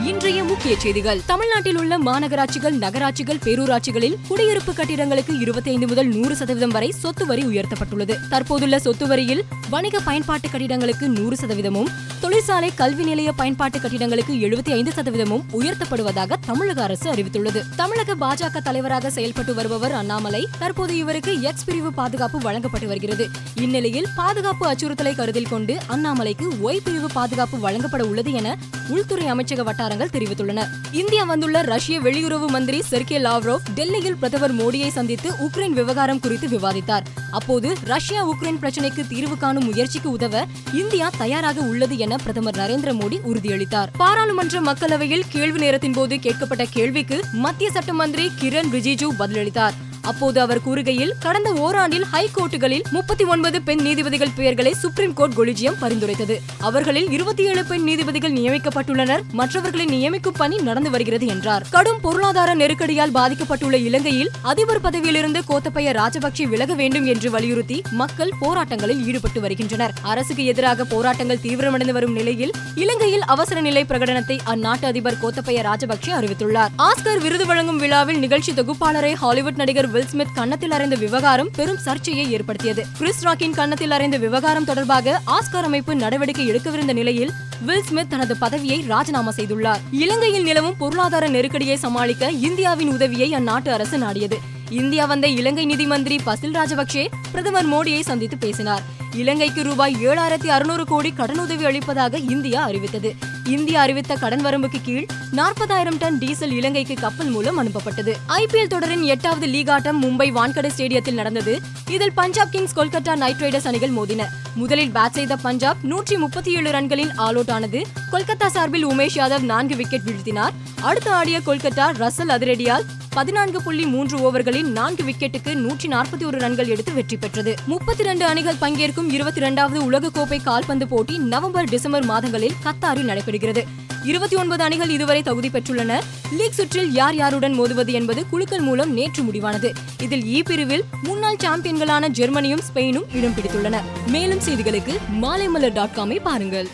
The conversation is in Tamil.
இன்றைய முக்கிய செய்திகள். தமிழ்நாட்டில் உள்ள மாநகராட்சிகள் நகராட்சிகள் பேரூராட்சிகளில் குடியிருப்பு கட்டிடங்களுக்கு இருபத்தைந்து முதல் நூறு சதவீதம் வரை சொத்து வரி உயர்த்தப்பட்டுள்ளது. தற்போதுள்ள சொத்து வரியில் வணிக பயன்பாட்டு கட்டிடங்களுக்கு நூறு சதவீதமும் தொழிற்சாலை கல்வி நிலைய பயன்பாட்டு கட்டிடங்களுக்கு எழுபத்தி ஐந்து சதவீதமும் உயர்த்தப்படுவதாக தமிழக அரசு அறிவித்துள்ளது. தமிழக பாஜக தலைவராக செயல்பட்டு வருபவர் அண்ணாமலை தற்போது இவருக்கு எக்ஸ் பிரிவு பாதுகாப்பு வழங்கப்பட்டு வருகிறது. இந்நிலையில் பாதுகாப்பு அச்சுறுத்தலை கருத்தில் கொண்டு அண்ணாமலைக்கு ஒய் பிரிவு பாதுகாப்பு வழங்கப்பட உள்ளது என உள்துறை அமைச்சக வட்டாரங்கள் தெரிவித்துள்ளன. இந்தியா வந்துள்ள ரஷ்ய வெளியுறவு மந்திரி செர்கே லாவ்ரோவ் டெல்லியில் பிரதமர் மோடியை சந்தித்து உக்ரைன் விவகாரம் குறித்து விவாதித்தார். அப்போது ரஷ்யா உக்ரைன் பிரச்சினைக்கு தீர்வு காணும் முயற்சிக்கு உதவ இந்தியா தயாராக உள்ளது என பிரதமர் நரேந்திர மோடி உறுதியளித்தார். பாராளுமன்ற மக்களவையில் கேள்வி நேரத்தின் போது கேட்கப்பட்ட கேள்விக்கு மத்திய சட்ட மந்திரி கிரண் ரிஜிஜு பதிலளித்தார். அப்போது அவர் கூறுகையில் கடந்த ஓராண்டில் ஹைகோர்ட்டுகளில் முப்பத்தி ஒன்பது பெண் நீதிபதிகள் பெயர்களை சுப்ரீம் கோர்ட் கொலிஜியம் பரிந்துரைத்தது. அவர்களில் இருபத்தி ஏழு பெண் நீதிபதிகள் நியமிக்கப்பட்டுள்ளனர். மற்றவர்களை நியமிக்கும் பணி நடந்து வருகிறது என்றார். கடும் பொருளாதார நெருக்கடியால் பாதிக்கப்பட்டுள்ள இலங்கையில் அதிபர் பதவியிலிருந்து கோத்தபய ராஜபக்சே விலக வேண்டும் என்று வலியுறுத்தி மக்கள் போராட்டங்களில் ஈடுபட்டு வருகின்றனர். அரசுக்கு எதிராக போராட்டங்கள் தீவிரமடைந்து வரும் நிலையில் இலங்கையில் அவசர நிலை பிரகடனத்தை அந்நாட்டு அதிபர் கோத்தபய ராஜபக்சே அறிவித்துள்ளார். ஆஸ்கர் விருது வழங்கும் விழாவில் நிகழ்ச்சி தொகுப்பாளரை ஹாலிவுட் நடிகர் வில் ஸ்மித் கன்னத்தில் அறைந்த விவகாரம் பெரும் சர்ச்சையை ஏற்படுத்தியது. கிறிஸ் ராக்கின் கன்னத்தில் அறைந்த விவகாரம் தொடர்பாக ஆஸ்கார் அமைப்பு நடவடிக்கை எடுக்கவிருந்த நிலையில் வில் ஸ்மித் தனது பதவியை ராஜினாமா செய்துள்ளார். இலங்கையில் நிலவும் பொருளாதார நெருக்கடியை சமாளிக்க இந்தியாவின் உதவியை அந்நாட்டு அரசு நாடியது. இந்தியா வந்த இலங்கை நிதி மந்திரி பசில் ராஜபக்சே பிரதமர் மோடியை சந்தித்து பேசினார். இலங்கைக்கு ரூபாய் ஏழாயிரத்தி அறுநூறு கோடி கடனுதவி அளிப்பதாக இந்தியா அறிவித்தது. இந்தியா அறிவித்த கடன் வரம்புக்கு கீழ் நாற்பதாயிரம் டன் டீசல் இலங்கைக்கு கப்பல் மூலம் அனுப்பப்பட்டது. ஐபிஎல் தொடரின் எட்டாவது லீக் ஆட்டம் மும்பை வான்கடை ஸ்டேடியத்தில் நடந்தது. இதில் Punjab Kings Kolkata Knight Riders அணிகள் மோதின. முதலில் பேட் செய்த பஞ்சாப் நூற்றி முப்பத்தி ஏழு ரன்களில் ஆல் அவுட் ஆனது. கொல்கத்தா சார்பில் உமேஷ் யாதவ் நான்கு விக்கெட் வீழ்த்தினார். அடுத்து ஆடிய கொல்கத்தா ரசல் அதிரடியால் பதினான்கு புள்ளி மூன்று ஓவர்களில் நான்கு விக்கெட்டுக்கு நூற்றி நாற்பத்தி ஒரு ரன்கள் எடுத்து வெற்றி பெற்றது. முப்பத்தி இரண்டு அணிகள் பங்கேற்கும் இருபத்தி இரண்டாவது உலகக்கோப்பை கால்பந்து போட்டி நவம்பர் டிசம்பர் மாதங்களில் கத்தாரில் நடைபெறுகிறது. இருபத்தி ஒன்பது அணிகள் இதுவரை தகுதி பெற்றுள்ளன. லீக் சுற்றில் யார் யாருடன் மோதுவது என்பது குழுக்கள் மூலம் நேற்று முடிவானது. இதில் இ பிரிவில் முன்னாள் சாம்பியன்களான ஜெர்மனியும் ஸ்பெயினும் இடம் பிடித்துள்ளன. மேலும் செய்திகளுக்கு மாலைமலர் டாட் காமை பாருங்கள்.